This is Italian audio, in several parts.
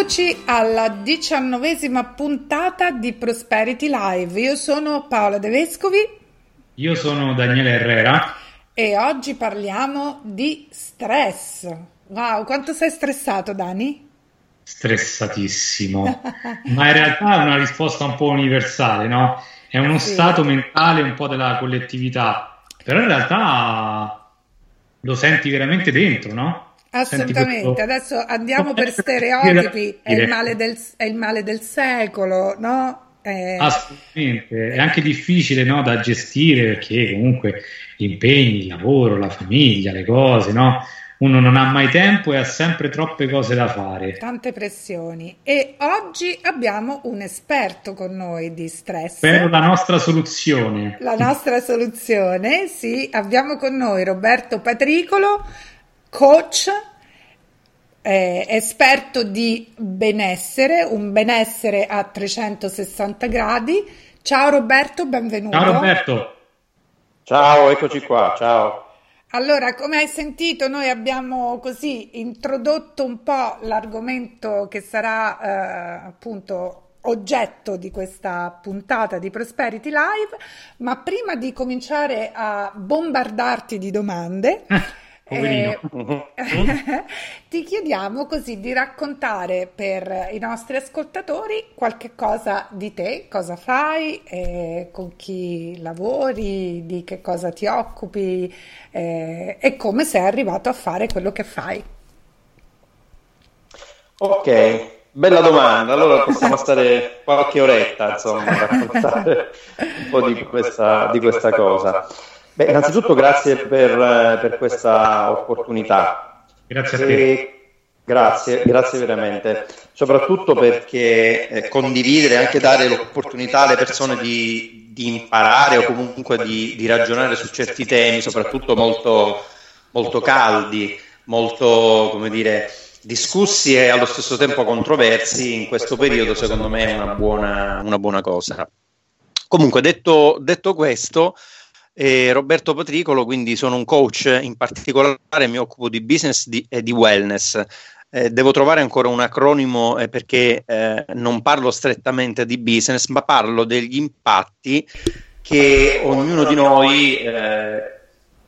Eccoci alla diciannovesima puntata di Prosperity Live. Io sono Paola De Vescovi. Io sono Daniele Herrera. E oggi parliamo di stress. Wow, quanto sei stressato, Dani? Stressatissimo. Ma in realtà è una risposta un po' universale, no? È uno sì. stato mentale un po' della collettività. Però in realtà lo senti veramente dentro, no? Assolutamente, adesso andiamo per stereotipi, è il, male del, è il male del secolo, no? Eh... Assolutamente, è anche difficile no, da gestire perché comunque gli impegni, il lavoro, la famiglia, le cose, no? Uno non ha mai tempo e ha sempre troppe cose da fare. Tante pressioni. E oggi abbiamo un esperto con noi di stress. Per la nostra soluzione. La nostra soluzione, sì. Abbiamo con noi Roberto Patricolo coach, eh, esperto di benessere, un benessere a 360 gradi. Ciao Roberto, benvenuto. Ciao Roberto. Ciao, eccoci qua, ciao. Allora, come hai sentito, noi abbiamo così introdotto un po' l'argomento che sarà eh, appunto oggetto di questa puntata di Prosperity Live, ma prima di cominciare a bombardarti di domande, Eh, ti chiediamo così di raccontare per i nostri ascoltatori qualche cosa di te, cosa fai, eh, con chi lavori, di che cosa ti occupi eh, e come sei arrivato a fare quello che fai. Ok, bella domanda. Allora possiamo stare qualche oretta insomma a raccontare un po' di questa, di questa cosa. Beh, innanzitutto grazie per, per questa opportunità. Grazie a te. Grazie, grazie veramente, soprattutto perché eh, condividere, anche dare l'opportunità alle persone di, di imparare o comunque di, di, ragionare su certi temi, soprattutto molto, molto caldi, molto, come dire, discussi e allo stesso tempo controversi, in questo periodo secondo me è una buona, una buona cosa. Comunque, detto, detto questo, eh, Roberto Patricolo, quindi sono un coach, in particolare mi occupo di business di, e di wellness. Eh, devo trovare ancora un acronimo eh, perché eh, non parlo strettamente di business, ma parlo degli impatti che ognuno di noi eh,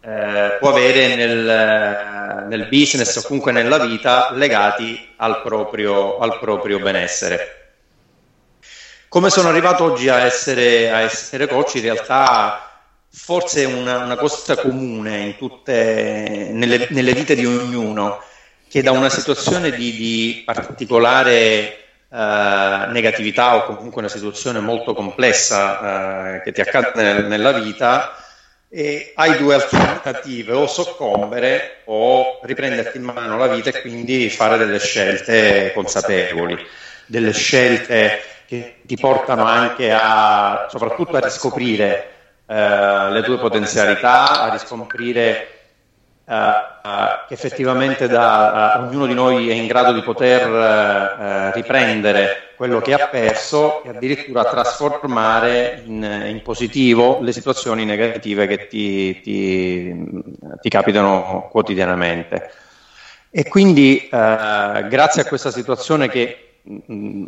eh, può avere nel, nel, business o comunque nella vita legati al proprio, al proprio benessere. Come sono arrivato oggi a essere, a essere coach? In realtà forse una, una cosa comune tutte, nelle, nelle, vite di ognuno, che da una situazione di, di particolare uh, negatività o comunque una situazione molto complessa uh, che ti accade nel, nella vita, e hai due alternative, o soccombere o riprenderti in mano la vita e quindi fare delle scelte consapevoli, delle scelte che ti portano anche a, soprattutto a riscoprire eh, le tue potenzialità, a riscoprire uh, uh, che effettivamente da, ognuno di noi è in grado di poter riprendere quello che ha perso e addirittura trasformare in, in positivo le situazioni negative che ti, ti, ti capitano quotidianamente. E quindi grazie a questa situazione che mh,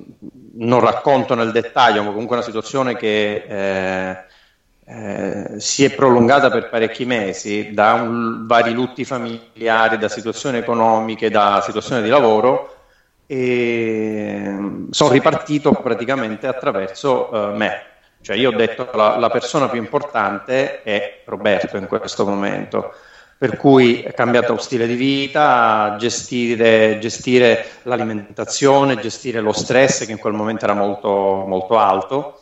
non racconto nel dettaglio, ma comunque una situazione che eh, eh, si è prolungata per parecchi mesi da un, vari lutti familiari, da situazioni economiche, da situazioni di lavoro e sono ripartito praticamente attraverso uh, me. Cioè io ho detto la, la persona più importante è Roberto in questo momento per cui è cambiato stile di vita, gestire, gestire, l'alimentazione, gestire lo stress che in quel momento era molto, molto alto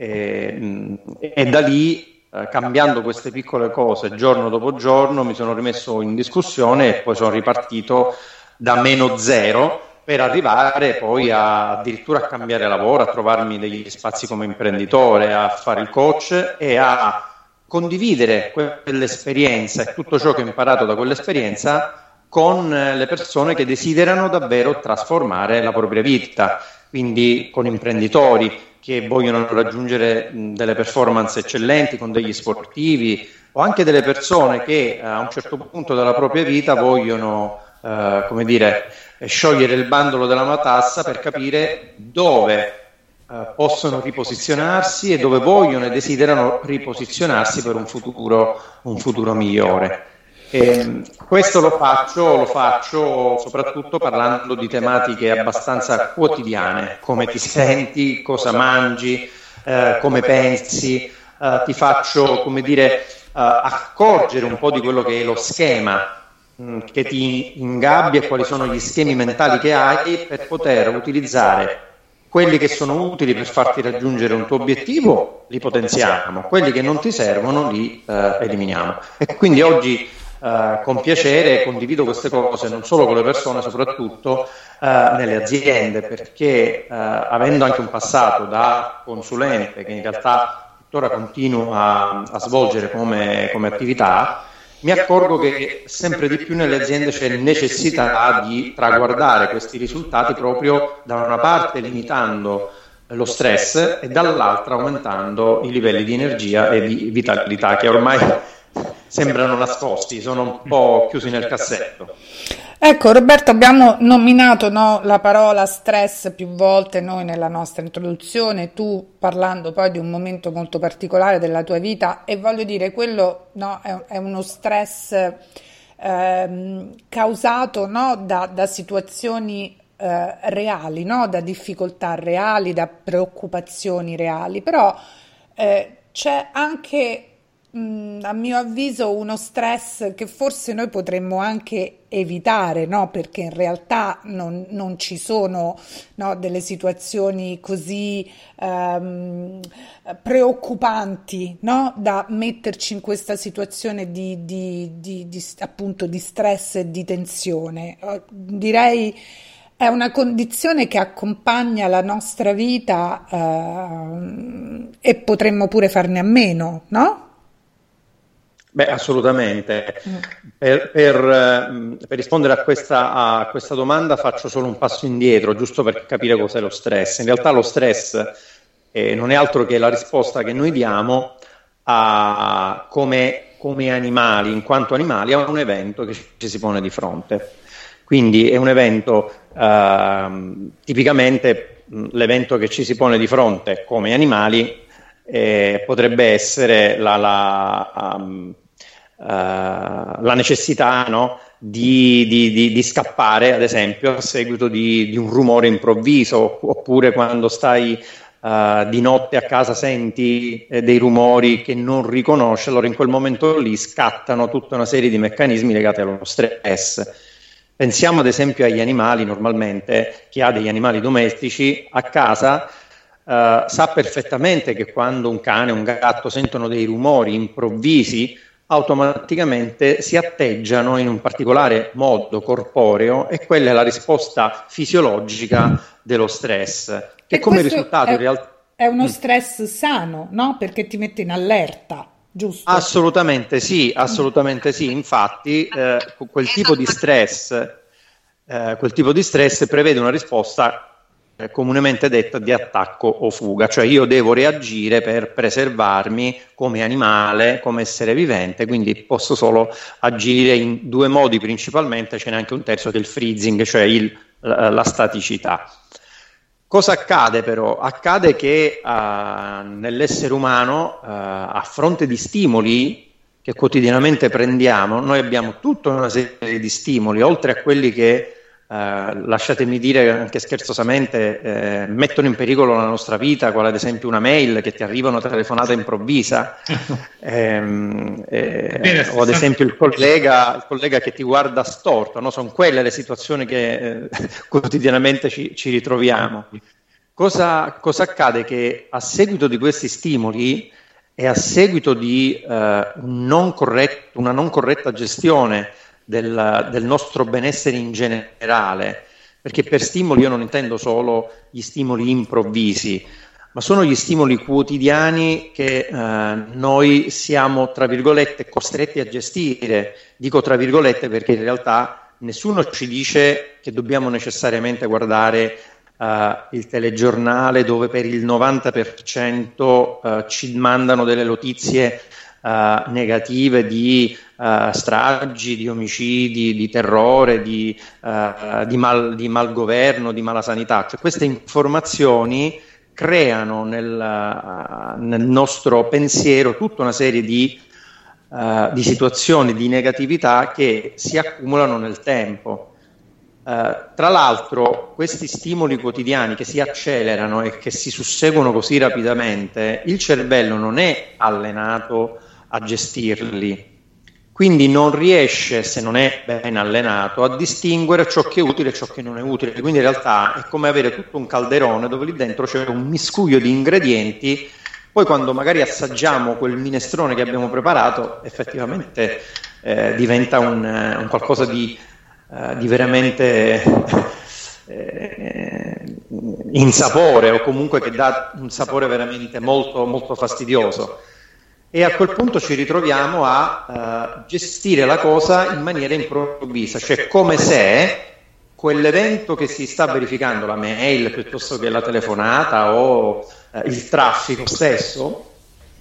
e, e da lì eh, cambiando queste piccole cose giorno dopo giorno mi sono rimesso in discussione e poi sono ripartito da meno zero per arrivare poi a, addirittura a cambiare lavoro, a trovarmi degli spazi come imprenditore, a fare il coach e a condividere quell'esperienza e tutto ciò che ho imparato da quell'esperienza con le persone che desiderano davvero trasformare la propria vita, quindi con imprenditori che vogliono raggiungere delle performance eccellenti con degli sportivi o anche delle persone che a un certo punto della propria vita vogliono, eh, come dire, sciogliere il bandolo della matassa per capire dove eh, possono riposizionarsi e dove vogliono e desiderano riposizionarsi per un futuro, un futuro migliore. E questo lo faccio, lo faccio soprattutto parlando di tematiche abbastanza quotidiane, come ti senti, cosa mangi, eh, come pensi, eh, ti faccio, come dire, eh, accorgere un po' di quello che è lo schema mm, che ti ingabbia e quali sono gli schemi mentali che hai per poter utilizzare quelli che sono utili per farti raggiungere un tuo obiettivo li potenziamo, quelli che non ti servono li eh, eliminiamo. E quindi oggi Uh, con piacere condivido queste cose non solo con le persone, soprattutto uh, nelle aziende, perché uh, avendo anche un passato da consulente che in realtà tuttora continuo a, a svolgere come, come, attività, mi accorgo che sempre di più nelle aziende c'è necessità di traguardare questi risultati proprio da una parte limitando lo stress e dall'altra aumentando i livelli di energia e di vitalità che ormai sembrano nascosti, sono un po' chiusi nel cassetto. Ecco Roberto, abbiamo nominato no, la parola stress più volte noi nella nostra introduzione, tu parlando poi di un momento molto particolare della tua vita e voglio dire, quello no, è, è, uno stress eh, causato no, da, da, situazioni eh, reali, da difficoltà reali, da preoccupazioni reali, però eh, c'è anche Mm, a mio avviso uno stress che forse noi potremmo anche evitare, no? perché in realtà non, non ci sono no, delle situazioni così um, preoccupanti no? da metterci in questa situazione di, di, di, di, appunto di stress e di tensione. Uh, direi è una condizione che accompagna la nostra vita uh, e potremmo pure farne a meno, no? Beh, assolutamente. Per, per, ehm, per rispondere a questa, a questa, domanda faccio solo un passo indietro, giusto per capire cos'è lo stress. In realtà lo stress eh, non è altro che la risposta che noi diamo a, come, come animali, in quanto animali, a un evento che ci si pone di fronte. Quindi è un evento, eh, tipicamente l'evento che ci si pone di fronte come animali eh, potrebbe essere la, la, um, la necessità no? di, di, di, di, scappare, ad esempio, a seguito di, un rumore improvviso, oppure quando stai uh, di notte a casa senti eh, dei rumori che non riconosci, allora in quel momento lì scattano tutta una serie di meccanismi legati allo stress. Pensiamo ad esempio agli animali normalmente, chi ha degli animali domestici a casa Uh, sa perfettamente che quando un cane o un gatto sentono dei rumori improvvisi, automaticamente si atteggiano in un particolare modo corporeo e quella è la risposta fisiologica dello stress, che e come risultato è, in realtà... È uno mm. stress sano, no? Perché ti mette in allerta. Giusto. Assolutamente sì, assolutamente sì. Infatti, eh, quel tipo di stress, eh, quel tipo di stress prevede una risposta comunemente detta di attacco o fuga, cioè io devo reagire per preservarmi come animale, come essere vivente, quindi posso solo agire in due modi principalmente, ce n'è anche un terzo che è il freezing, cioè il, la, la staticità. Cosa accade però? Accade che uh, nell'essere umano, uh, a fronte di stimoli che quotidianamente prendiamo, noi abbiamo tutta una serie di stimoli, oltre a quelli che eh, lasciatemi dire anche scherzosamente, eh, mettono in pericolo la nostra vita, quale ad esempio una mail che ti arriva una telefonata improvvisa, ehm, eh, o ad esempio il collega, il collega, che ti guarda storto, no? sono quelle le situazioni che eh, quotidianamente ci, ci ritroviamo. Cosa, cosa, accade? Che a seguito di questi stimoli e a seguito di un non corretto, una non corretta gestione del, del nostro benessere in generale, perché per stimoli io non intendo solo gli stimoli improvvisi, ma sono gli stimoli quotidiani che eh, noi siamo, tra virgolette, costretti a gestire. Dico tra virgolette perché in realtà nessuno ci dice che dobbiamo necessariamente guardare eh, il telegiornale dove per il 90% eh, ci mandano delle notizie eh, negative di uh, stragi, di omicidi, di terrore, di, uh, di, mal, di malgoverno, di mala sanità. Cioè, queste informazioni creano nel, nel, nostro pensiero tutta una serie di, di, situazioni di negatività che si accumulano nel tempo. Uh, tra l'altro, questi stimoli quotidiani che si accelerano e che si susseguono così rapidamente, il cervello non è allenato a gestirli. Quindi non riesce, se non è ben allenato, a distinguere ciò che è utile e ciò che non è utile. Quindi in realtà è come avere tutto un calderone dove lì dentro c'è un miscuglio di ingredienti. Poi quando magari assaggiamo quel minestrone che abbiamo preparato, effettivamente eh, diventa un, un, qualcosa di, uh, di veramente eh, insapore o comunque che dà un sapore veramente molto, molto fastidioso e a quel punto ci ritroviamo a uh, gestire la cosa in maniera improvvisa, cioè come se quell'evento che si sta verificando, la mail piuttosto che la telefonata o uh, il traffico stesso,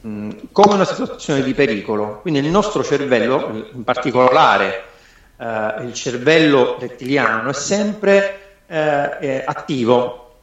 mh, come una situazione di pericolo. Quindi il nostro cervello, in particolare uh, il cervello rettiliano, è sempre è attivo.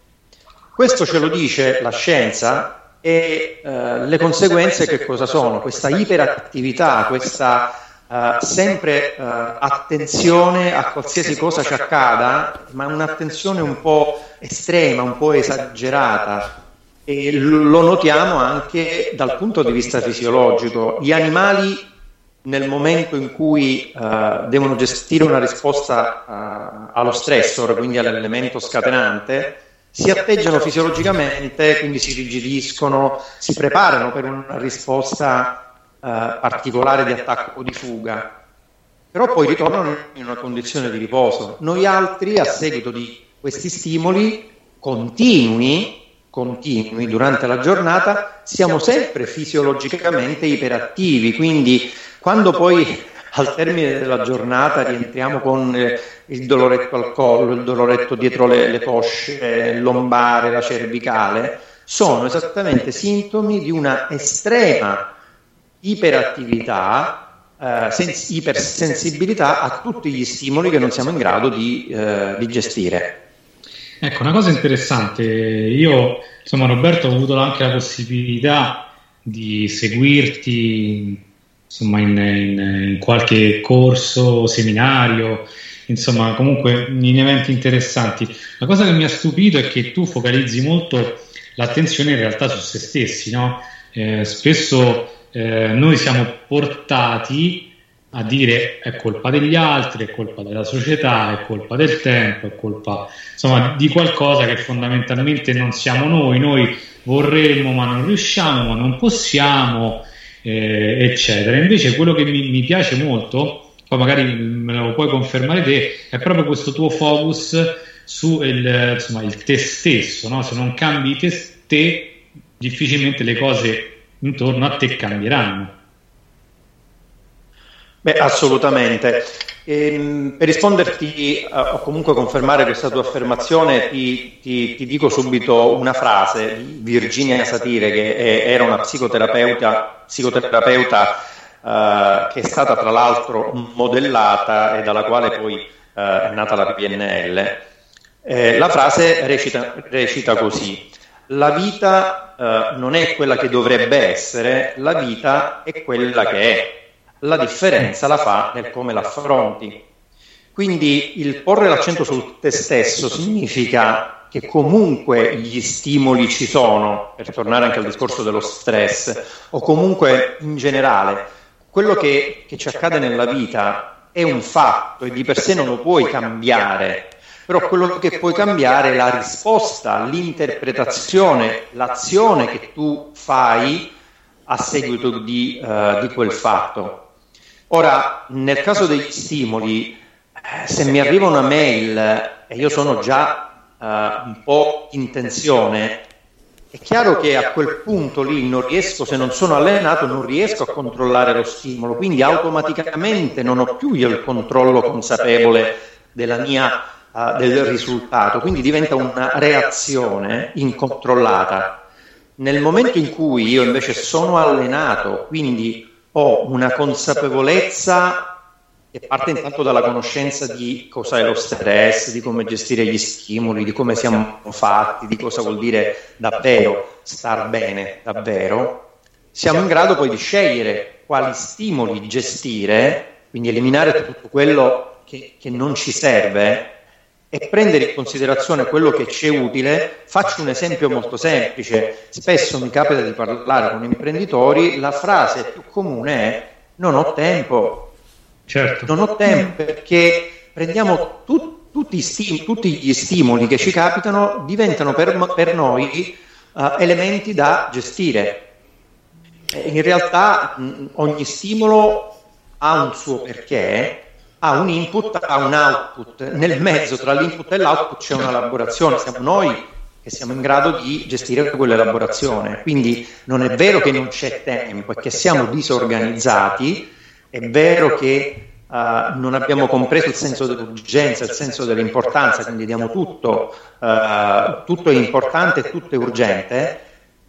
Questo ce lo dice la scienza e uh, le conseguenze che cosa sono? Questa iperattività, questa uh, sempre uh, attenzione a qualsiasi cosa ci accada, ma un'attenzione un po' estrema, un po' esagerata. E lo notiamo anche dal punto di vista fisiologico. Gli animali nel momento in cui uh, devono gestire una risposta uh, allo stressor, quindi all'elemento scatenante, si atteggiano fisiologicamente, quindi si rigidiscono, si preparano per una risposta eh, particolare di attacco o di fuga, però poi ritornano in una condizione di riposo. Noi altri, a seguito di questi stimoli continui, continui durante la giornata, siamo sempre fisiologicamente iperattivi, quindi quando poi al termine della giornata rientriamo con eh, il doloretto al collo, il doloretto dietro le, le cosce, il lombare, la cervicale, sono esattamente sintomi di una estrema iperattività, eh, sens- ipersensibilità a tutti gli stimoli che non siamo in grado di, eh, di gestire. Ecco, una cosa interessante, io insomma Roberto ho avuto anche la possibilità di seguirti insomma in, in, in qualche corso, seminario, insomma comunque in eventi interessanti. La cosa che mi ha stupito è che tu focalizzi molto l'attenzione in realtà su se stessi, no? eh, spesso eh, noi siamo portati a dire è colpa degli altri, è colpa della società, è colpa del tempo, è colpa insomma di qualcosa che fondamentalmente non siamo noi, noi vorremmo ma non riusciamo, ma non possiamo, eh, eccetera. Invece quello che mi, mi, piace molto, poi magari me lo puoi confermare te, è proprio questo tuo focus su il, insomma, il te stesso, no? se non cambi te, te, difficilmente le cose intorno a te cambieranno. Beh, assolutamente. E, ehm, per risponderti uh, o comunque confermare questa tua affermazione, ti, ti, ti, dico subito una frase di Virginia Satire, che è, era una psicoterapeuta, psicoterapeuta uh, che è stata tra l'altro modellata e dalla quale poi uh, è nata la PNL. Eh, la frase recita, recita, così: La vita eh, non è quella che dovrebbe essere, la vita è quella che è. La differenza la fa nel come l'affronti. Quindi il porre l'accento su te stesso significa che comunque gli stimoli ci sono, per tornare anche al discorso dello stress, o comunque in generale, quello che, che ci accade nella vita è un fatto e di per sé non lo puoi cambiare, però quello che puoi cambiare è la risposta, l'interpretazione, l'azione che tu fai a seguito di, uh, di quel fatto. Ora, nel caso degli stimoli, eh, se mi arriva una mail e io sono già uh, un po' in tensione, è chiaro che a quel punto lì non riesco, se non sono allenato, non riesco a controllare lo stimolo, quindi automaticamente non ho più io il controllo consapevole della mia, uh, del risultato, quindi diventa una reazione incontrollata. Nel momento in cui io invece sono allenato, quindi ho una consapevolezza che parte intanto dalla conoscenza di cosa è lo stress, di come gestire gli stimoli, di come siamo fatti, di cosa vuol dire davvero star bene, davvero, siamo in grado poi di scegliere quali stimoli gestire, quindi eliminare tutto quello che, che non ci serve e prendere in considerazione quello che ci è utile. Faccio un esempio molto semplice, spesso mi capita di parlare con imprenditori, la frase più comune è non ho tempo, Certo. Non ho tempo perché prendiamo tu, tutti, stim- tutti, gli stimoli che ci capitano, diventano per, per noi uh, elementi da gestire. In realtà mh, ogni stimolo ha un suo perché, ha un input, ha un output. Nel mezzo tra l'input e l'output c'è un'elaborazione, siamo noi che siamo in grado di gestire quell'elaborazione. Quindi non è vero che non c'è tempo, è che siamo disorganizzati è vero che uh, non abbiamo compreso il senso dell'urgenza, il senso dell'importanza, quindi diamo tutto, uh, tutto è importante e tutto è urgente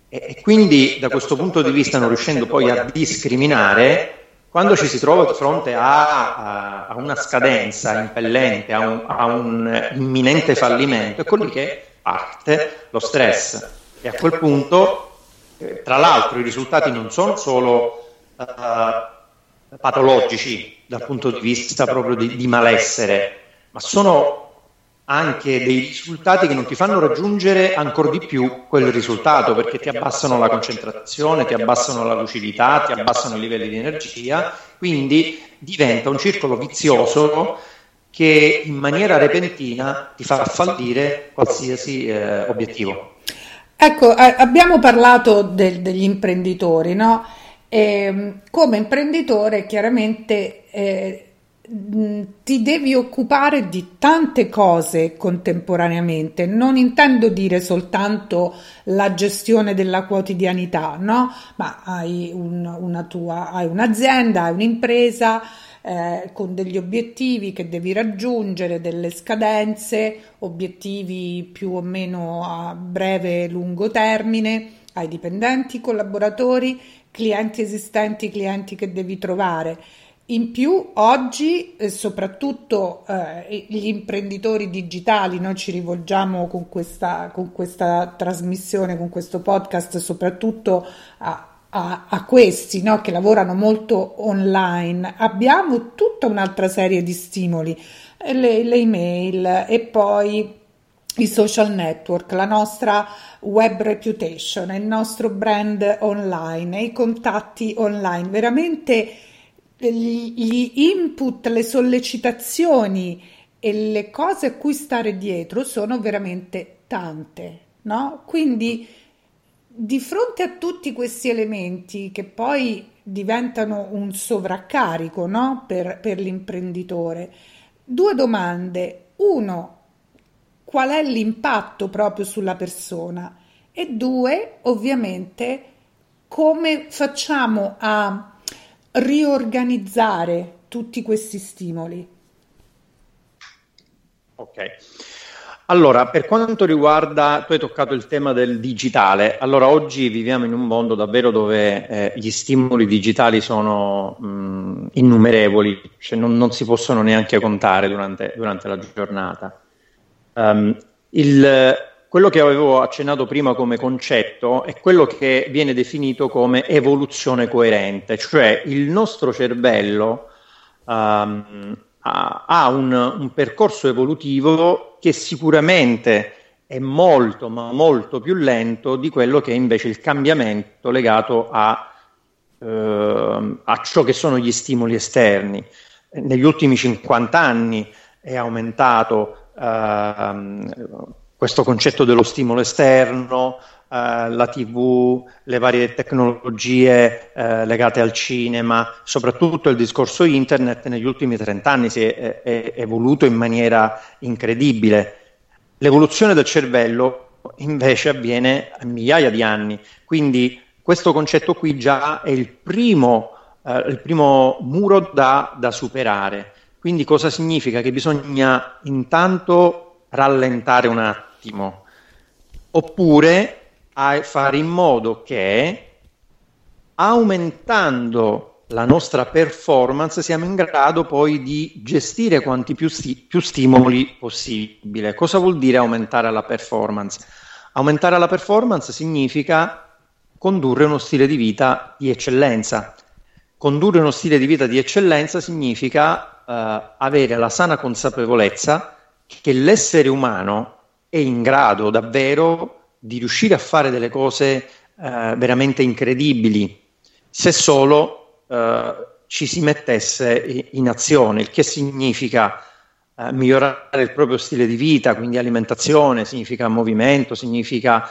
e, e quindi da questo punto di vista non riuscendo poi a discriminare, quando ci si trova di fronte a, a, una scadenza impellente, a un, a un, imminente fallimento, ecco lì che parte lo stress. E a quel punto, eh, tra l'altro, i risultati non sono solo uh, patologici dal punto di vista proprio di, di malessere, ma sono anche dei risultati che non ti fanno raggiungere ancora di più quel risultato perché ti abbassano la concentrazione, ti abbassano la lucidità, ti abbassano i livelli di energia, quindi diventa un circolo vizioso che in maniera repentina ti fa fallire qualsiasi eh, obiettivo. Ecco, abbiamo parlato del, degli imprenditori, no? E, ehm, come imprenditore chiaramente eh, ti devi occupare di tante cose contemporaneamente, non intendo dire soltanto la gestione della quotidianità, no? Ma hai, un, una tua, hai un'azienda, hai un'impresa eh, con degli obiettivi che devi raggiungere, delle scadenze, obiettivi più o meno a breve e lungo termine, hai dipendenti, collaboratori clienti esistenti, clienti che devi trovare. In più, oggi, eh, soprattutto eh, gli imprenditori digitali, noi ci rivolgiamo con questa, con questa trasmissione, con questo podcast, soprattutto a, a, a questi no, che lavorano molto online. Abbiamo tutta un'altra serie di stimoli, le, le email e poi i social network, la nostra web reputation, il nostro brand online, i contatti online, veramente gli, input, le sollecitazioni e le cose a cui stare dietro sono veramente tante, no? Quindi di fronte a tutti questi elementi che poi diventano un sovraccarico, no? Per, per l'imprenditore, due domande. Uno, qual è l'impatto proprio sulla persona e due, ovviamente, come facciamo a riorganizzare tutti questi stimoli. Ok. Allora, per quanto riguarda, tu hai toccato il tema del digitale, allora oggi viviamo in un mondo davvero dove eh, gli stimoli digitali sono mh, innumerevoli, cioè non, non, si possono neanche contare durante, durante la giornata. Um, il, quello che avevo accennato prima come concetto è quello che viene definito come evoluzione coerente, cioè il nostro cervello um, ha un, un, percorso evolutivo che sicuramente è molto, ma molto più lento di quello che è invece il cambiamento legato a, uh, a ciò che sono gli stimoli esterni. Negli ultimi 50 anni è aumentato uh, questo concetto dello stimolo esterno, Uh, la TV, le varie tecnologie uh, legate al cinema, soprattutto il discorso internet negli ultimi 30 anni si è, è, evoluto in maniera incredibile. L'evoluzione del cervello invece avviene a migliaia di anni, quindi questo concetto qui già è il primo, uh, il primo muro da, da superare. Quindi cosa significa? Che bisogna intanto rallentare un attimo, oppure fare in modo che aumentando la nostra performance siamo in grado poi di gestire quanti più, sti- più stimoli possibile. Cosa vuol dire aumentare la performance? Aumentare la performance significa condurre uno stile di vita di eccellenza. Condurre uno stile di vita di eccellenza significa uh, avere la sana consapevolezza che l'essere umano è in grado davvero di riuscire a fare delle cose uh, veramente incredibili se solo uh, ci si mettesse in azione, il che significa migliorare il proprio stile di vita, quindi alimentazione, significa movimento, significa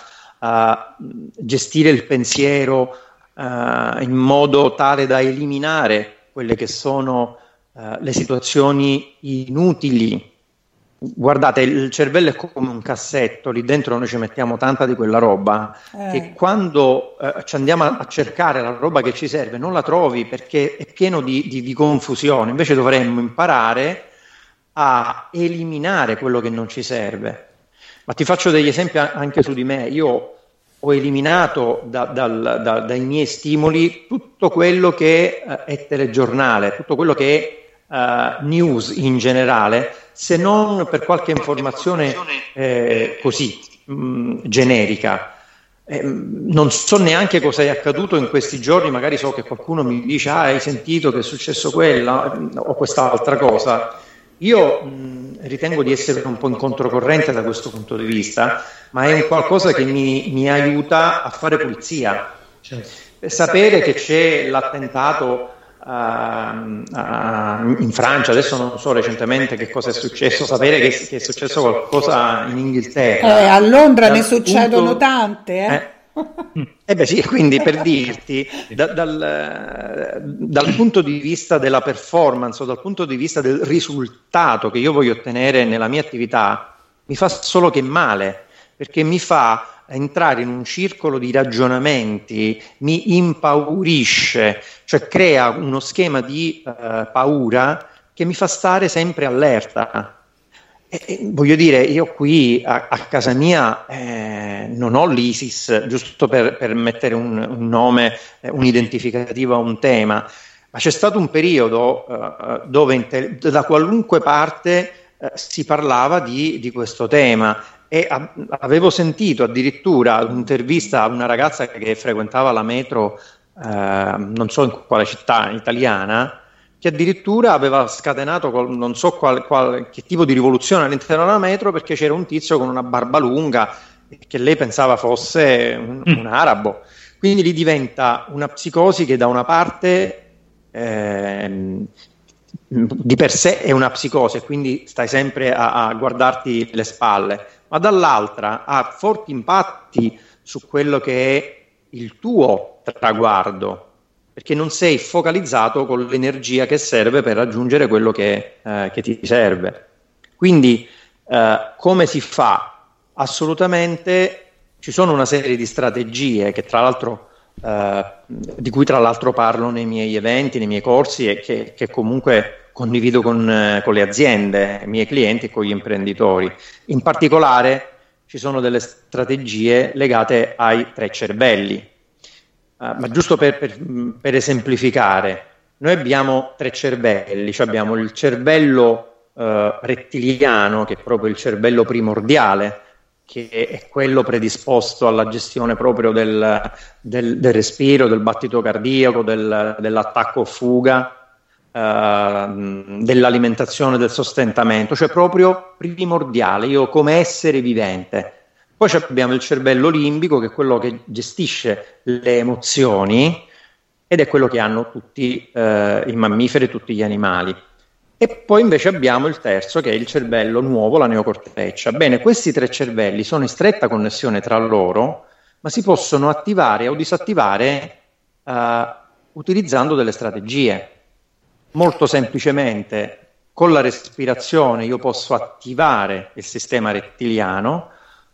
gestire il pensiero uh, in modo tale da eliminare quelle che sono uh, le situazioni inutili. Guardate, il cervello è come un cassetto, lì dentro noi ci mettiamo tanta di quella roba eh. che quando uh, ci andiamo a, a, cercare la roba che ci serve non la trovi perché è pieno di, di, di confusione, invece dovremmo imparare a eliminare quello che non ci serve. Ma ti faccio degli esempi anche su di me. Io ho eliminato da, dal, da, dai miei stimoli tutto quello che uh, è telegiornale, tutto quello che è uh, news in generale, se non per qualche informazione eh, così mh, mm, generica. Eh, non so neanche cosa è accaduto in questi giorni, magari so che qualcuno mi dice ah, hai sentito che è successo quella o quest'altra cosa. Io mh, ritengo di essere un po' in controcorrente da questo punto di vista, ma è un qualcosa che mi, mi aiuta a fare pulizia. Certo. Sapere che c'è l'attentato uh, in Francia, adesso non so recentemente che cosa è successo, sapere che, che è successo qualcosa in Inghilterra. Eh, a Londra ne succedono punto, tante, eh? eh eh beh sì, quindi per dirti, da, dal, dal, punto di vista della performance o dal punto di vista del risultato che io voglio ottenere nella mia attività, mi fa solo che male, perché mi fa entrare in un circolo di ragionamenti, mi impaurisce, cioè crea uno schema di uh, paura che mi fa stare sempre allerta. E, voglio dire, io qui a, a casa mia eh, non ho l'ISIS, giusto per, per mettere un, un, nome, eh, un identificativo a un tema, ma c'è stato un periodo eh, dove te, da qualunque parte eh, si parlava di, di, questo tema e a, avevo sentito addirittura un'intervista a una ragazza che frequentava la metro, eh, non so in quale città italiana, che addirittura aveva scatenato col, non so qual, qual, che tipo di rivoluzione all'interno della metro perché c'era un tizio con una barba lunga che lei pensava fosse un, mm. un arabo. Quindi lì diventa una psicosi che da una parte eh, di per sé è una psicosi e quindi stai sempre a, a guardarti le spalle, ma dall'altra ha forti impatti su quello che è il tuo traguardo, perché non sei focalizzato con l'energia che serve per raggiungere quello che, eh, che ti serve. Quindi eh, come si fa? Assolutamente ci sono una serie di strategie che tra l'altro eh, di cui tra l'altro parlo nei miei eventi, nei miei corsi e che, che comunque condivido con, eh, con, le aziende, i miei clienti e con gli imprenditori. In particolare ci sono delle strategie legate ai tre cervelli, Uh, ma giusto per, per, per, esemplificare, noi abbiamo tre cervelli, cioè abbiamo il cervello eh, rettiliano, che è proprio il cervello primordiale, che è quello predisposto alla gestione proprio del, del, del respiro, del battito cardiaco, del, dell'attacco fuga, eh, dell'alimentazione, del sostentamento, cioè proprio primordiale, io come essere vivente. Poi abbiamo il cervello limbico che è quello che gestisce le emozioni ed è quello che hanno tutti eh, i mammiferi tutti gli animali. E poi invece abbiamo il terzo che è il cervello nuovo, la neocorteccia. Bene, questi tre cervelli sono in stretta connessione tra loro, ma si possono attivare o disattivare uh, utilizzando delle strategie. Molto semplicemente, con la respirazione io posso attivare il sistema rettiliano,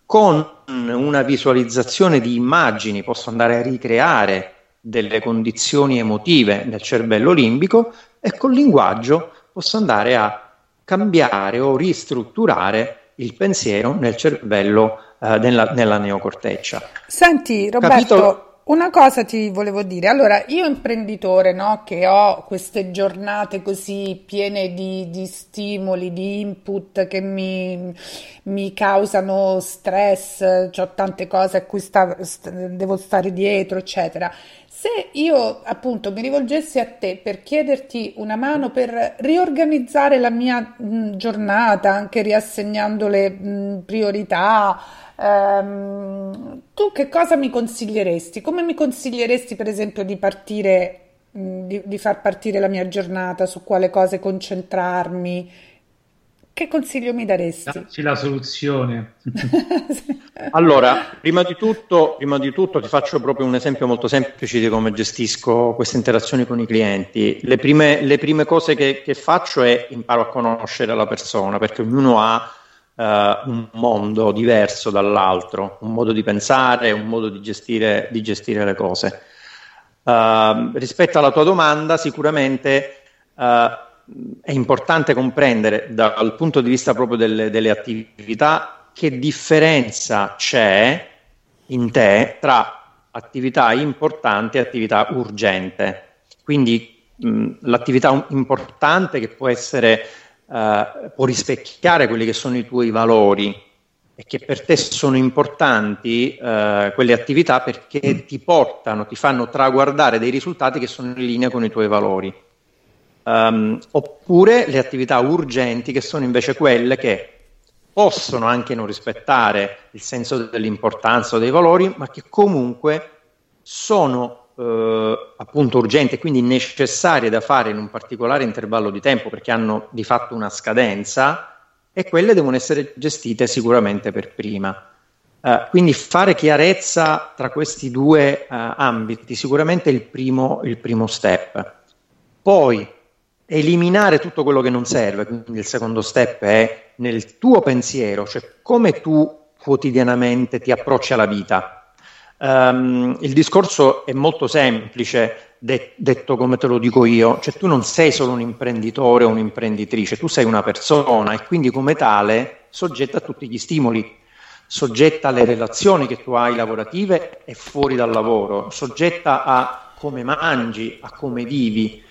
con una visualizzazione di immagini posso andare a ricreare delle condizioni emotive nel cervello limbico e col linguaggio posso andare a cambiare o ristrutturare il pensiero nel cervello eh, nella, nella, neocorteccia. Senti Roberto, Capito? Una cosa ti volevo dire. Allora, io imprenditore, no, che ho queste giornate così piene di, di stimoli, di input che mi, mi causano stress, ho tante cose a cui sta, st- devo stare dietro, eccetera. Se io appunto mi rivolgessi a te per chiederti una mano per riorganizzare la mia mh, giornata, anche riassegnando le mh, priorità, ehm, tu che cosa mi consiglieresti? Come mi consiglieresti per esempio di partire, di, di far partire la mia giornata, su quale cose concentrarmi? Che consiglio mi daresti? Dacci la soluzione. allora, prima di, tutto, prima di, tutto, ti faccio proprio un esempio molto semplice di come gestisco queste interazioni con i clienti. Le prime, le prime cose che, che, faccio è imparo a conoscere la persona, perché ognuno ha uh, un mondo diverso dall'altro, un modo di pensare, un modo di gestire, di gestire le cose. Uh, rispetto alla tua domanda, sicuramente... Uh, è importante comprendere dal punto di vista proprio delle, delle attività che differenza c'è in te tra attività importante e attività urgente. Quindi mh, l'attività importante che può essere, uh, può rispecchiare quelli che sono i tuoi valori e che per te sono importanti uh, quelle attività perché ti portano, ti fanno traguardare dei risultati che sono in linea con i tuoi valori. Um, oppure le attività urgenti che sono invece quelle che possono anche non rispettare il senso dell'importanza o dei valori, ma che comunque sono eh, appunto urgenti quindi necessarie da fare in un particolare intervallo di tempo perché hanno di fatto una scadenza e quelle devono essere gestite sicuramente per prima. Uh, quindi fare chiarezza tra questi due uh, ambiti sicuramente è il primo, il primo step. Poi eliminare tutto quello che non serve, quindi il secondo step è nel tuo pensiero, cioè come tu quotidianamente ti approcci alla vita. Um, il discorso è molto semplice, de- detto come te lo dico io, cioè tu non sei solo un imprenditore o un'imprenditrice, tu sei una persona e quindi come tale soggetta a tutti gli stimoli, soggetta alle relazioni che tu hai lavorative e fuori dal lavoro, soggetta a come mangi, a come vivi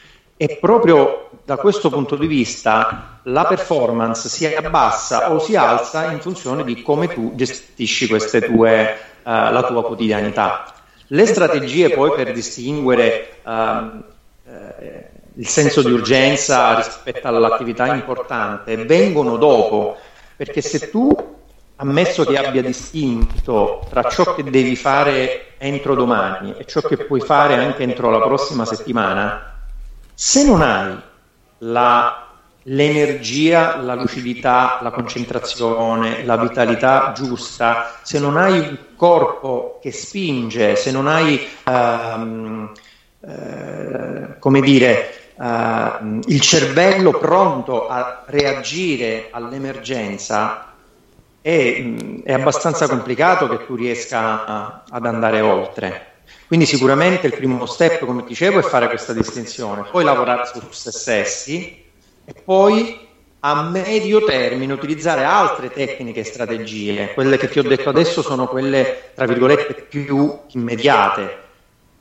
e proprio da questo punto di vista la performance si abbassa o si alza in funzione di come tu gestisci tue, uh, la tua quotidianità. Le strategie poi per distinguere uh, uh, il senso di urgenza rispetto all'attività importante vengono dopo, perché se tu, ammesso che abbia distinto tra ciò che devi fare entro domani e ciò che puoi fare anche entro la prossima settimana, se non hai la, l'energia, la lucidità, la concentrazione, la vitalità giusta, se non hai un corpo che spinge, se non hai, um, uh, come dire, uh, il cervello pronto a reagire all'emergenza, è, è abbastanza complicato che tu riesca a, ad andare oltre. Quindi sicuramente il primo step, come dicevo, è fare questa distinzione, poi lavorare su se stessi e poi a medio termine utilizzare altre tecniche e strategie. Quelle che ti ho detto adesso sono quelle, tra virgolette, più immediate.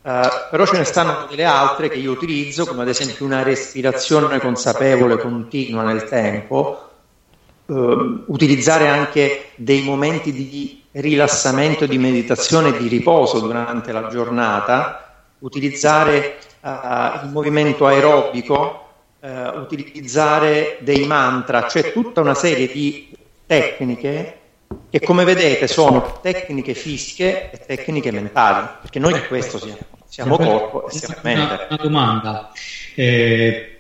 Uh, però ce ne stanno delle altre che io utilizzo, come ad esempio una respirazione consapevole continua nel tempo, utilizzare anche dei momenti di rilassamento, di meditazione, di riposo durante la giornata, utilizzare uh, il movimento aerobico, utilizzare dei mantra, cioè tutta una serie di tecniche che come vedete sono tecniche fisiche e tecniche mentali, perché noi di questo siamo, siamo corpo e siamo mente. Una, una domanda, eh,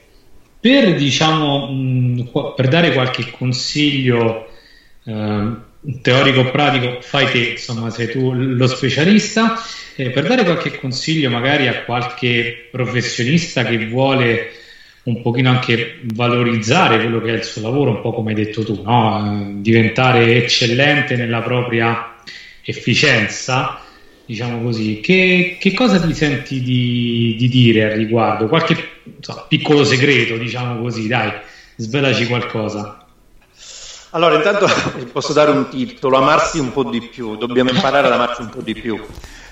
per, diciamo, mh, per dare qualche consiglio eh, teorico-pratico, fai te, insomma, sei tu lo specialista, eh, per dare qualche consiglio magari a qualche professionista che vuole un pochino anche valorizzare quello che è il suo lavoro, un po' come hai detto tu, no? diventare eccellente nella propria efficienza, diciamo così. Che, che cosa ti senti di, di, dire al riguardo? Qualche so, piccolo segreto, diciamo così, dai, svelaci qualcosa. Allora, intanto posso dare un titolo, amarsi un po' di più, dobbiamo imparare ad amarsi un po' di più.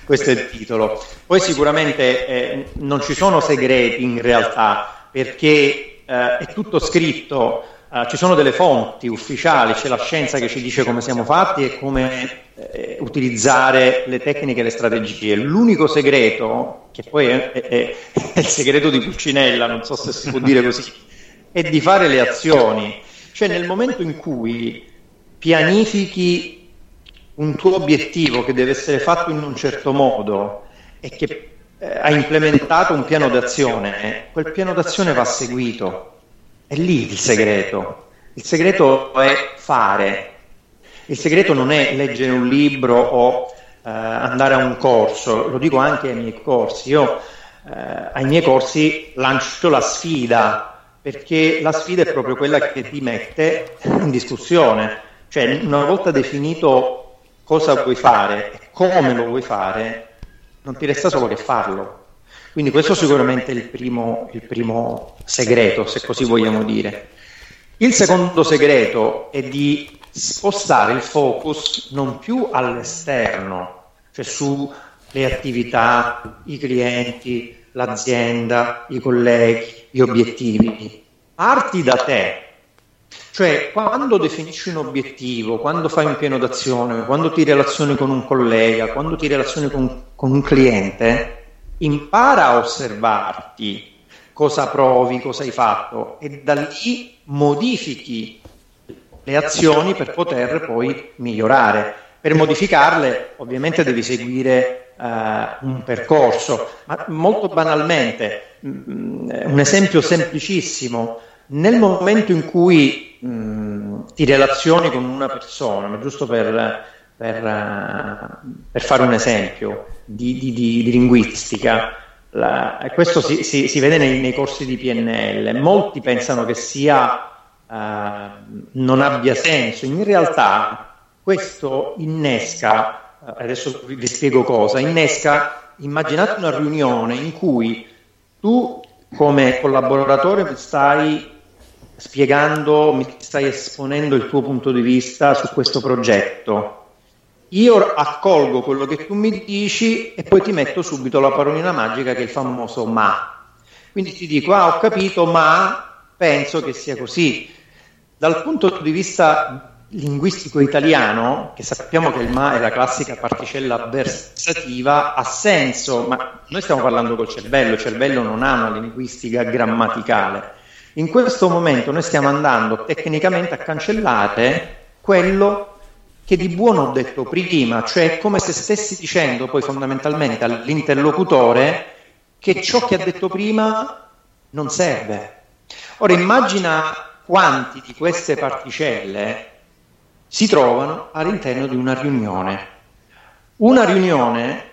Questo è il titolo. Poi sicuramente eh, non ci sono segreti in realtà, perché eh, è tutto scritto, eh, ci sono delle fonti ufficiali, c'è la scienza che ci dice come siamo fatti e come eh, utilizzare le tecniche e le strategie. L'unico segreto, che poi è, è, è il segreto di Pulcinella, non so se si può dire così, è di fare le azioni. Cioè nel momento in cui pianifichi un tuo obiettivo che deve essere fatto in un certo modo e che eh, ha implementato un piano d'azione, quel piano d'azione va seguito. È lì il segreto. Il segreto è fare. Il segreto non è leggere un libro o eh, andare a un corso, lo dico anche ai miei corsi. Io eh, ai miei corsi lancio la sfida, perché la sfida è proprio quella che ti mette in discussione. Cioè, una volta definito cosa vuoi fare e come lo vuoi fare, non ti resta solo che farlo. Quindi questo sicuramente è il primo, il primo segreto, se così vogliamo dire. Il secondo segreto è di spostare il focus non più all'esterno, cioè sulle attività, i clienti, l'azienda, i colleghi, gli obiettivi. Parti da te, cioè, quando definisci un obiettivo, quando fai un piano d'azione, quando ti relazioni con un collega, quando ti relazioni con, con un cliente, impara a osservarti cosa provi, cosa hai fatto e da lì modifichi le azioni per poter poi migliorare. Per modificarle ovviamente devi seguire uh, un percorso, ma molto banalmente, mh, mm, un esempio semplicissimo, nel momento in cui mh, ti relazioni con una persona, giusto per, per, uh, per fare un esempio di, di, di, di linguistica, la, questo si, si, si vede nei, nei, corsi di PNL, molti pensano che sia, uh, non abbia senso, in realtà questo innesca, adesso vi spiego cosa, innesca, immaginate una riunione in cui tu come collaboratore mi stai spiegando, mi stai esponendo il tuo punto di vista su questo progetto. Io accolgo quello che tu mi dici e poi ti metto subito la parolina magica che è il famoso ma. Quindi ti dico, ah ho capito, ma penso che sia così. Dal punto di vista linguistico italiano, che sappiamo che il ma è la classica particella avversativa, ha senso, ma noi stiamo parlando col cervello, il cervello non ha una linguistica grammaticale in questo momento noi stiamo andando tecnicamente a cancellare quello che di buono ho detto prima, cioè come se stessi dicendo poi fondamentalmente all'interlocutore che ciò che ha detto prima non serve. Ora immagina quanti di queste particelle si trovano all'interno di una riunione. Una riunione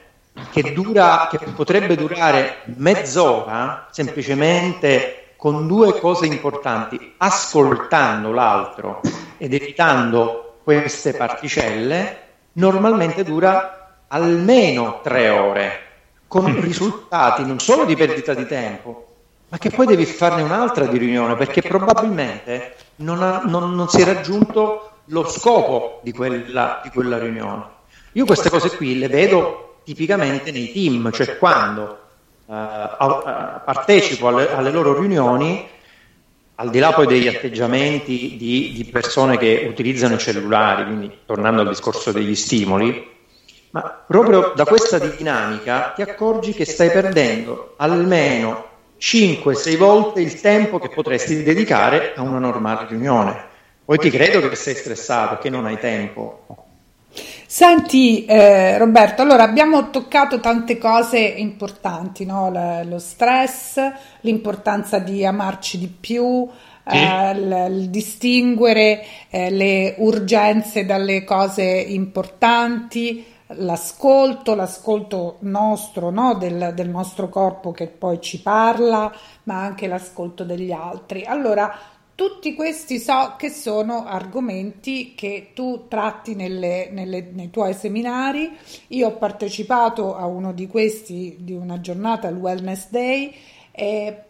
che, dura, che potrebbe durare mezz'ora semplicemente con due cose importanti, ascoltando l'altro ed evitando queste particelle, normalmente dura almeno tre ore, con risultati non solo di perdita di tempo, ma che poi devi farne un'altra di riunione, perché probabilmente non, ha, non, non si è raggiunto lo scopo di quella, di quella riunione. Io queste cose qui le vedo tipicamente nei team, cioè quando uh, partecipo alle, alle, loro riunioni, al di là poi degli atteggiamenti di, di persone che utilizzano i cellulari, quindi tornando al discorso degli stimoli, ma proprio da questa dinamica ti accorgi che stai perdendo almeno 5-6 volte il tempo che potresti dedicare a una normale riunione. Poi ti credo che sei stressato, che non hai tempo. Senti eh, Roberto, allora abbiamo toccato tante cose importanti, no? lo stress, l'importanza di amarci di più, sì. eh, il, il, distinguere eh, le urgenze dalle cose importanti, l'ascolto, l'ascolto nostro, no? del, del nostro corpo che poi ci parla, ma anche l'ascolto degli altri. Allora, tutti questi so che sono argomenti che tu tratti nelle, nelle, nei tuoi seminari. Io ho partecipato a uno di questi, di una giornata, il Wellness Day. Eh,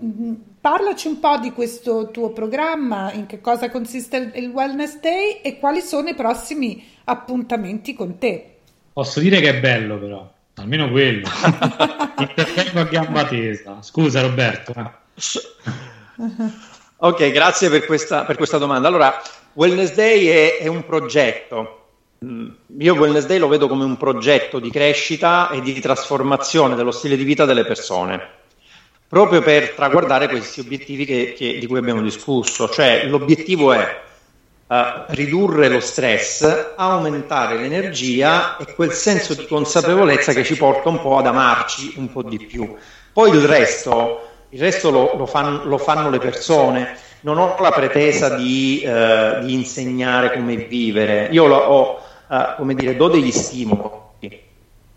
parlaci un po' di questo tuo programma, in che cosa consiste il Wellness Day e quali sono i prossimi appuntamenti con te. Posso dire che è bello però, almeno quello. Intervengo a gamba tesa. Scusa Roberto. Ok, grazie per questa, per questa domanda. Allora, Wellness Day è, è, un progetto. Mm, io Wellness Day lo vedo come un progetto di crescita e di trasformazione dello stile di vita delle persone, proprio per traguardare questi obiettivi che, che, di cui abbiamo discusso. Cioè, l'obiettivo è uh, ridurre lo stress, aumentare l'energia e quel senso di consapevolezza che ci porta un po' ad amarci un po' di più. Poi il resto il resto lo, lo, fan, lo fanno le persone. Non ho la pretesa di, eh, di insegnare come vivere, io lo, ho, eh, come dire, do degli stimoli.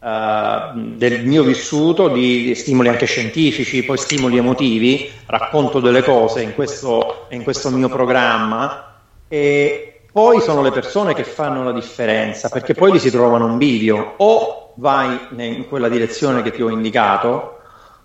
Uh, del mio vissuto, di, stimoli anche scientifici, poi stimoli emotivi, racconto delle cose in questo, in questo mio programma e poi sono le persone che fanno la differenza perché poi li si trovano un bivio o vai in quella direzione che ti ho indicato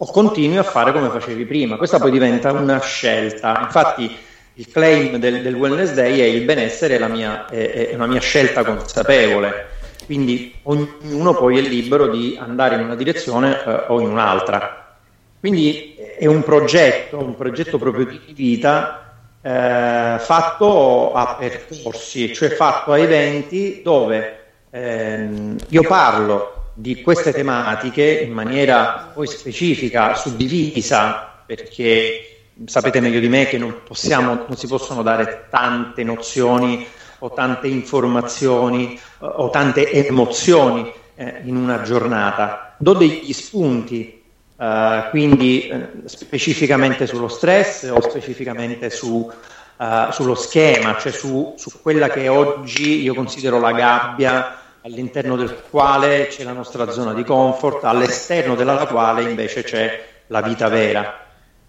o continui a fare come facevi prima. Questa poi diventa una scelta. Infatti il claim del, del Wellness Day è il benessere è, mia, è, è una mia scelta consapevole. Quindi ognuno poi è libero di andare in una direzione eh, o in un'altra. Quindi è un progetto, un progetto proprio di vita eh, fatto a percorsi, cioè fatto a eventi dove ehm, io parlo di queste tematiche in maniera poi specifica, suddivisa, perché sapete meglio di me che non, possiamo, non si possono dare tante nozioni o tante informazioni o tante emozioni eh, in una giornata. Do degli spunti, eh, quindi eh, specificamente sullo stress o specificamente su, uh, sullo schema, cioè su, su quella che oggi io considero la gabbia all'interno del quale c'è la nostra zona di comfort, all'esterno della quale invece c'è la vita vera.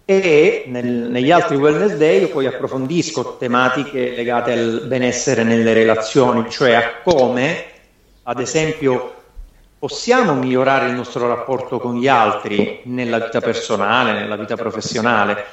E nel, negli altri Wellness Day io poi approfondisco tematiche legate al benessere nelle relazioni, cioè a come, ad esempio, possiamo migliorare il nostro rapporto con gli altri nella vita personale, nella vita professionale, eh,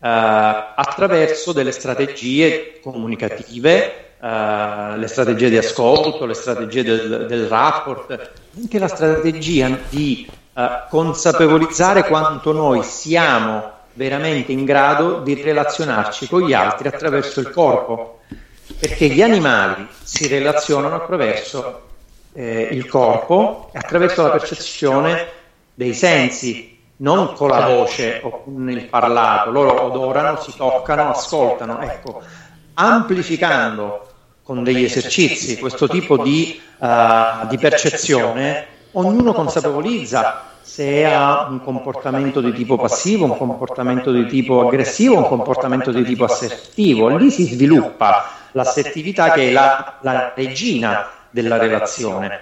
attraverso delle strategie comunicative uh, le strategie di ascolto, le strategie del, del rapport, anche la strategia di uh, consapevolizzare quanto noi siamo veramente in grado di relazionarci con gli altri attraverso il corpo, perché gli animali si relazionano attraverso eh, il corpo attraverso la percezione dei sensi, non con la voce o con il parlato, loro odorano, si toccano, ascoltano, ecco, amplificando con degli esercizi, questo tipo di, uh, di percezione, ognuno consapevolizza se ha un comportamento di tipo passivo, un comportamento di tipo aggressivo, un comportamento di tipo assertivo. Lì si sviluppa l'assertività che è la, la regina della relazione.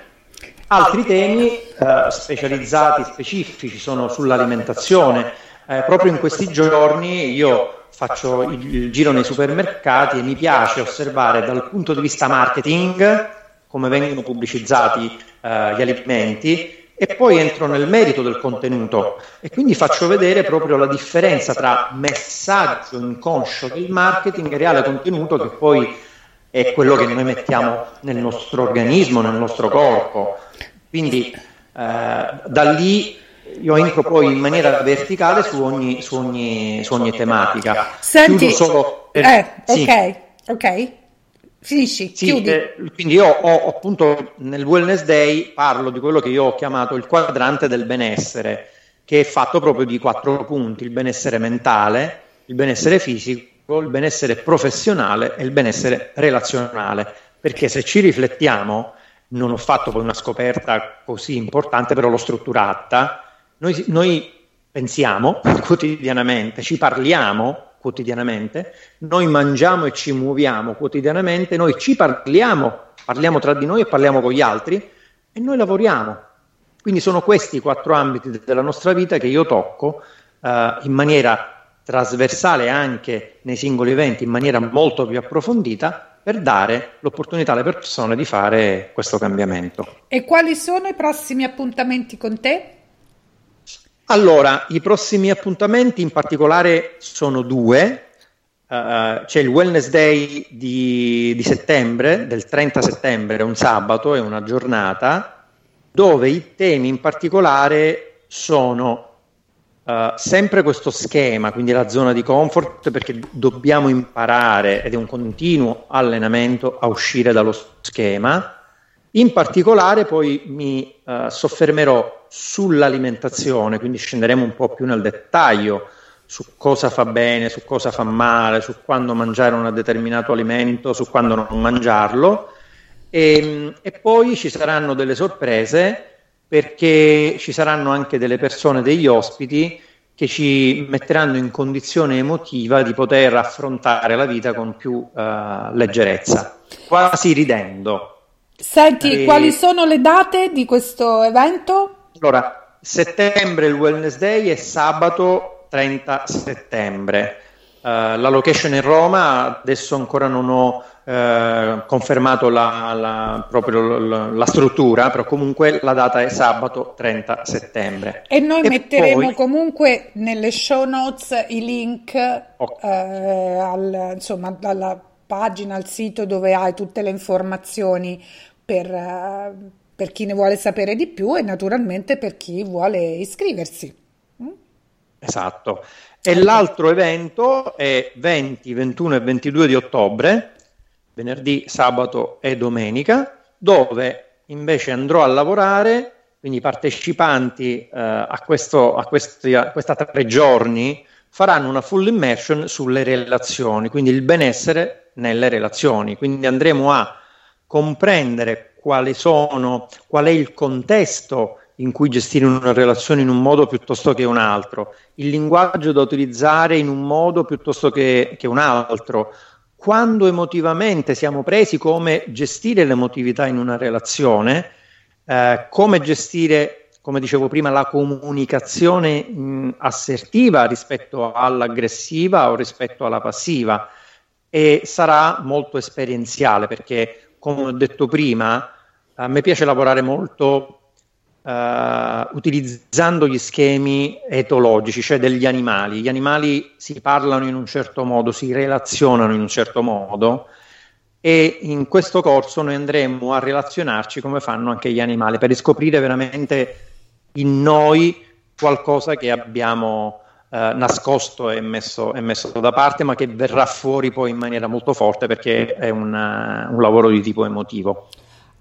Altri temi eh, specializzati, specifici, sono sull'alimentazione. Eh, proprio in questi giorni io faccio il, giro nei supermercati e mi piace osservare dal punto di vista marketing come vengono pubblicizzati eh, gli alimenti e poi entro nel merito del contenuto e quindi faccio vedere proprio la differenza tra messaggio inconscio del marketing e reale contenuto che poi è quello che noi mettiamo nel nostro organismo, nel nostro corpo. Quindi da lì io entro poi in maniera verticale su ogni, su ogni, su ogni tematica. Senti, solo per... eh, sì. ok, ok. Finisci, sì, chiudi. Eh, quindi io ho appunto nel Wellness Day parlo di quello che io ho chiamato il quadrante del benessere, che è fatto proprio di quattro punti, il benessere mentale, il benessere fisico, il benessere professionale e il benessere relazionale. Perché se ci riflettiamo, non ho fatto poi una scoperta così importante, però l'ho strutturata, noi, noi pensiamo quotidianamente, ci parliamo quotidianamente, noi mangiamo e ci muoviamo quotidianamente, noi ci parliamo, parliamo tra di noi e parliamo con gli altri e noi lavoriamo. Quindi sono questi i quattro ambiti della nostra vita che io tocco eh, in maniera trasversale anche nei singoli eventi, in maniera molto più approfondita per dare l'opportunità alle persone di fare questo cambiamento. E quali sono i prossimi appuntamenti con te? Allora, i prossimi appuntamenti in particolare sono due. Uh, c'è il Wellness Day di, di, settembre, del 30 settembre, un sabato, è una giornata, dove i temi in particolare sono uh, sempre questo schema, quindi la zona di comfort, perché dobbiamo imparare, ed è un continuo allenamento, a uscire dallo schema. In particolare poi mi uh, soffermerò sull'alimentazione, quindi scenderemo un po' più nel dettaglio su cosa fa bene, su cosa fa male, su quando mangiare un determinato alimento, su quando non mangiarlo. E, ehm, e poi ci saranno delle sorprese perché ci saranno anche delle persone, degli ospiti che ci metteranno in condizione emotiva di poter affrontare la vita con più uh, leggerezza, quasi ridendo. Senti, e... quali sono le date di questo evento? Allora, settembre il Wellness Day è sabato 30 settembre. Uh, la location è Roma, adesso ancora non ho uh, confermato la, la, proprio la, la, struttura, però comunque la data è sabato 30 settembre. E noi e metteremo poi... comunque nelle show notes i link okay. uh, al, insomma, alla pagina, al sito dove hai tutte le informazioni per per chi ne vuole sapere di più e naturalmente per chi vuole iscriversi. Mm? Esatto. E l'altro evento è 20, 21 e 22 di ottobre, venerdì, sabato e domenica, dove invece andrò a lavorare, quindi i partecipanti eh, a, questo, a, questi, a questa tre giorni faranno una full immersion sulle relazioni, quindi il benessere nelle relazioni. Quindi andremo a comprendere quali sono, qual è il contesto in cui gestire una relazione in un modo piuttosto che un altro, il linguaggio da utilizzare in un modo piuttosto che, che un altro, quando emotivamente siamo presi, come gestire l'emotività in una relazione, eh, come gestire, come dicevo prima, la comunicazione mh, assertiva rispetto all'aggressiva o rispetto alla passiva e sarà molto esperienziale perché come ho detto prima, a me piace lavorare molto uh, utilizzando gli schemi etologici, cioè degli animali. Gli animali si parlano in un certo modo, si relazionano in un certo modo e in questo corso noi andremo a relazionarci come fanno anche gli animali per riscoprire veramente in noi qualcosa che abbiamo eh, nascosto e messo, messo, da parte, ma che verrà fuori poi in maniera molto forte perché è una, un lavoro di tipo emotivo.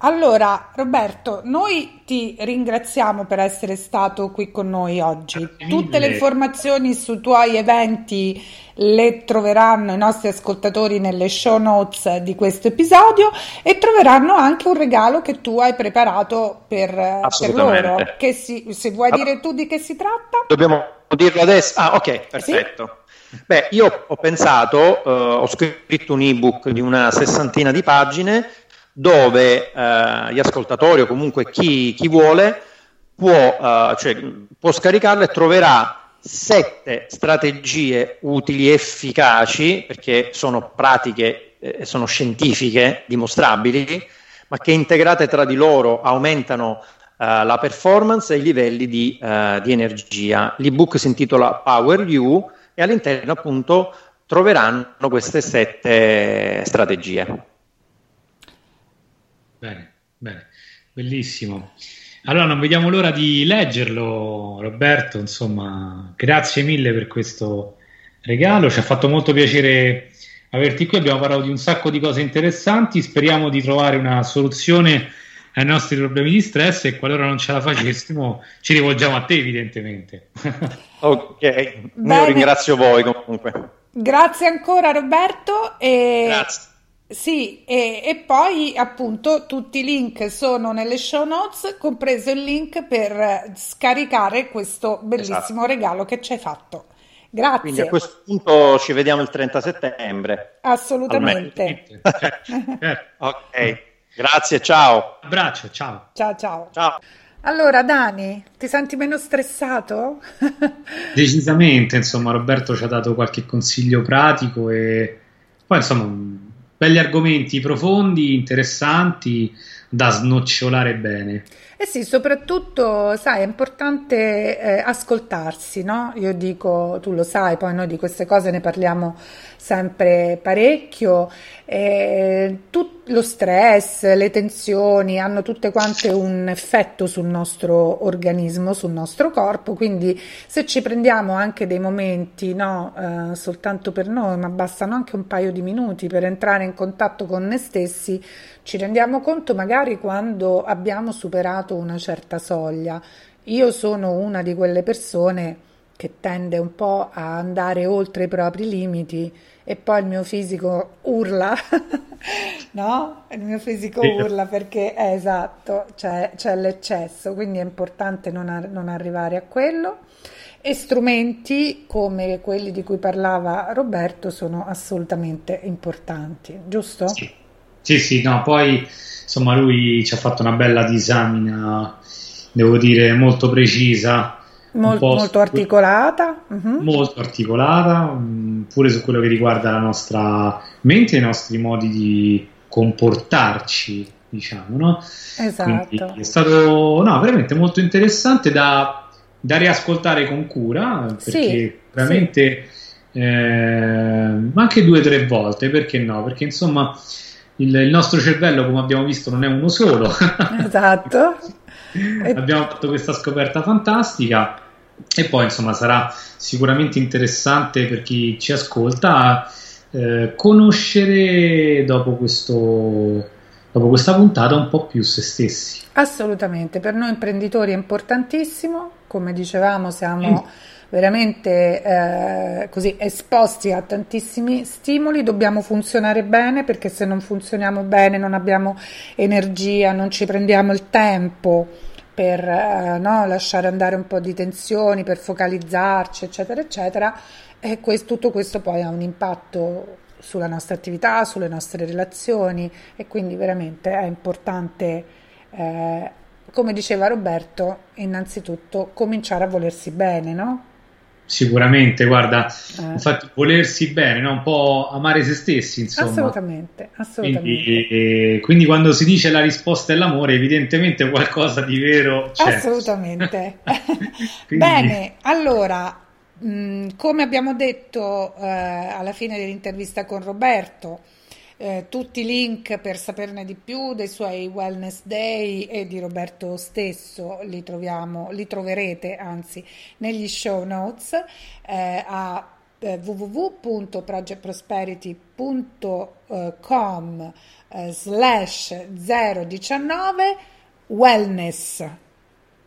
Allora, Roberto, noi ti ringraziamo per essere stato qui con noi oggi. Tutte le informazioni sui tuoi eventi le troveranno i nostri ascoltatori nelle show notes di questo episodio e troveranno anche un regalo che tu hai preparato per, per loro. Che si, se vuoi dire tu di che si tratta? Dobbiamo dirlo adesso? Ah, ok, perfetto. Sì? Beh, io ho pensato, uh, ho scritto un ebook di una sessantina di pagine dove eh, gli ascoltatori o comunque chi, chi vuole può, eh, cioè, può scaricarla e troverà sette strategie utili e efficaci, perché sono pratiche e eh, sono scientifiche, dimostrabili, ma che integrate tra di loro aumentano eh, la performance e i livelli di, uh, di, energia. L'ebook si intitola Power You e all'interno appunto troveranno queste sette strategie. Bene, bene, bellissimo. Allora non vediamo l'ora di leggerlo, Roberto. Insomma, grazie mille per questo regalo. Ci ha fatto molto piacere averti qui. Abbiamo parlato di un sacco di cose interessanti. Speriamo di trovare una soluzione ai nostri problemi di stress e qualora non ce la facessimo ci rivolgiamo a te evidentemente. ok, io ringrazio voi comunque. Grazie ancora Roberto. E... Grazie. Sì, e, e, poi appunto tutti i link sono nelle show notes, compreso il link per scaricare questo bellissimo esatto. regalo che ci hai fatto. Grazie. Quindi a questo punto ci vediamo il 30 settembre. Assolutamente. ok, grazie, ciao. Abbraccio, ciao. Ciao, ciao. Ciao. Allora, Dani, ti senti meno stressato? Decisamente, insomma, Roberto ci ha dato qualche consiglio pratico e poi, insomma, belli argomenti profondi, interessanti, da snocciolare bene. Eh sì, soprattutto, sai, è importante eh, ascoltarsi, no? Io dico, tu lo sai, poi noi di queste cose ne parliamo sempre parecchio. Eh, tutto lo stress, le tensioni hanno tutte quante un effetto sul nostro organismo, sul nostro corpo, quindi se ci prendiamo anche dei momenti, no, eh, soltanto per noi, ma bastano anche un paio di minuti per entrare in contatto con noi stessi, ci rendiamo conto magari quando abbiamo superato una certa soglia. Io sono una di quelle persone che tende un po' a andare oltre i propri limiti e poi il mio fisico urla, no? Il mio fisico urla perché è esatto, c'è, c'è l'eccesso, quindi è importante non, ar- non arrivare a quello. E strumenti come quelli di cui parlava Roberto sono assolutamente importanti, giusto? Sì, sì, sì no, poi insomma lui ci ha fatto una bella disamina, devo dire, molto precisa Mol, molto articolata. Uh-huh. Molto articolata, pure su quello che riguarda la nostra mente e i nostri modi di comportarci, diciamo, no? Esatto. Quindi è stato no, veramente molto interessante da, da riascoltare con cura, perché sì, veramente sì. Eh, anche due o tre volte, perché no? Perché insomma il, il nostro cervello, come abbiamo visto, non è uno solo. Esatto. abbiamo fatto questa scoperta fantastica e poi insomma sarà sicuramente interessante per chi ci ascolta eh, conoscere dopo, questo, dopo questa puntata un po' più se stessi. Assolutamente, per noi imprenditori è importantissimo, come dicevamo siamo mm. Veramente eh, così esposti a tantissimi stimoli, dobbiamo funzionare bene perché se non funzioniamo bene non abbiamo energia, non ci prendiamo il tempo per eh, no, lasciare andare un po' di tensioni, per focalizzarci, eccetera, eccetera. E questo, tutto questo poi ha un impatto sulla nostra attività, sulle nostre relazioni e quindi veramente è importante, eh, come diceva Roberto, innanzitutto cominciare a volersi bene, no? Sicuramente, guarda, eh. infatti volersi bene, no? un po' amare se stessi, insomma. Assolutamente, assolutamente. Quindi, eh, quindi, quando si dice la risposta è l'amore, evidentemente qualcosa di vero c'è. Assolutamente. quindi... Bene, allora, mh, mm, come abbiamo detto eh, alla fine dell'intervista con Roberto, eh, tutti i link per saperne di più dei suoi Wellness Day e di Roberto stesso li, troviamo, li troverete anzi negli show notes eh, a eh, www.projectprosperity.com eh, slash 019 wellness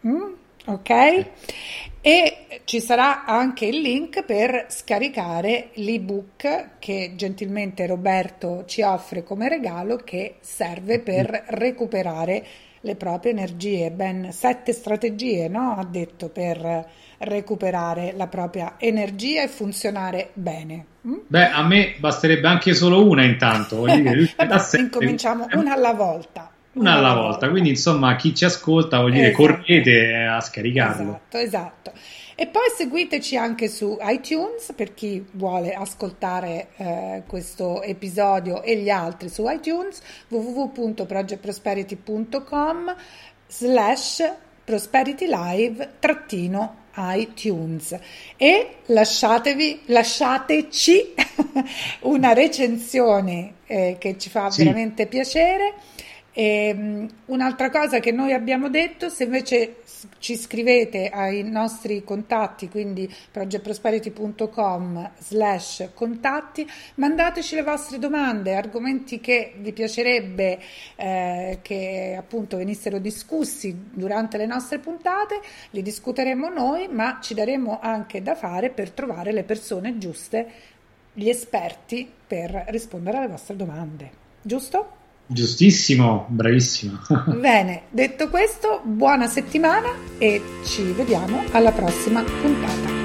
mm? Ok e ci sarà anche il link per scaricare l'ebook che gentilmente Roberto ci offre come regalo che serve per recuperare le proprie energie, ben sette strategie, no? Ha detto per recuperare la propria energia e funzionare bene. Mm? Beh, a me basterebbe anche solo una intanto. Vabbè, incominciamo una alla volta una alla volta. Quindi, insomma, chi ci ascolta, vuol dire, esatto. correte a scaricarlo. Esatto, esatto. E poi seguiteci anche su iTunes per chi vuole ascoltare eh, questo episodio e gli altri su iTunes www.projectprosperity.com slash prosperity live trattino iTunes e lasciatevi, lasciateci una recensione eh, che ci fa sì. veramente piacere E, um, un'altra cosa che noi abbiamo detto, se invece ci scrivete ai nostri contatti, quindi projectprosperity.com slash contatti, mandateci le vostre domande, argomenti che vi piacerebbe eh, che appunto venissero discussi durante le nostre puntate, li discuteremo noi, ma ci daremo anche da fare per trovare le persone giuste, gli esperti per rispondere alle vostre domande. Giusto? Giustissimo, bravissimo. Bene, detto questo, buona settimana e ci vediamo alla prossima puntata.